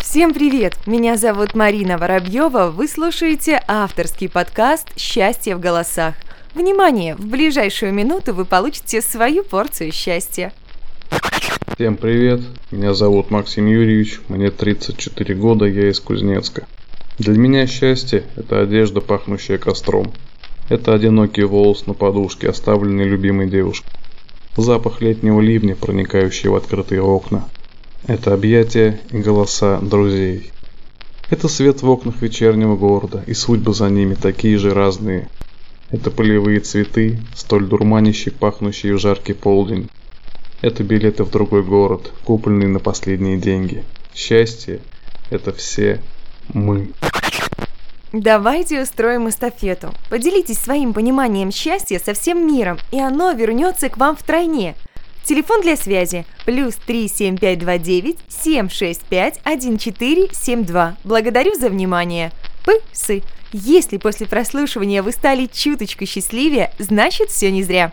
Всем привет! Меня зовут Марина Воробьева. Вы слушаете авторский подкаст «Счастье в голосах». Внимание! В ближайшую минуту вы получите свою порцию счастья. Всем привет! Меня зовут Максим Юрьевич, мне 34 года, я из Кузнецка. Для меня счастье – это одежда, пахнущая костром. Это одинокий волос на подушке, оставленный любимой девушкой. Запах летнего ливня, проникающий в открытые окна. Это объятия и голоса друзей. Это свет в окнах вечернего города, и судьбы за ними такие же разные. Это полевые цветы, столь дурманящие, пахнущие в жаркий полдень. Это билеты в другой город, купленные на последние деньги. Счастье – это все мы. Давайте устроим эстафету. Поделитесь своим пониманием счастья со всем миром, и оно вернется к вам втройне. Телефон для связи плюс 37529 765 1472. Благодарю за внимание. Псы. Если после прослушивания вы стали чуточку счастливее, значит все не зря.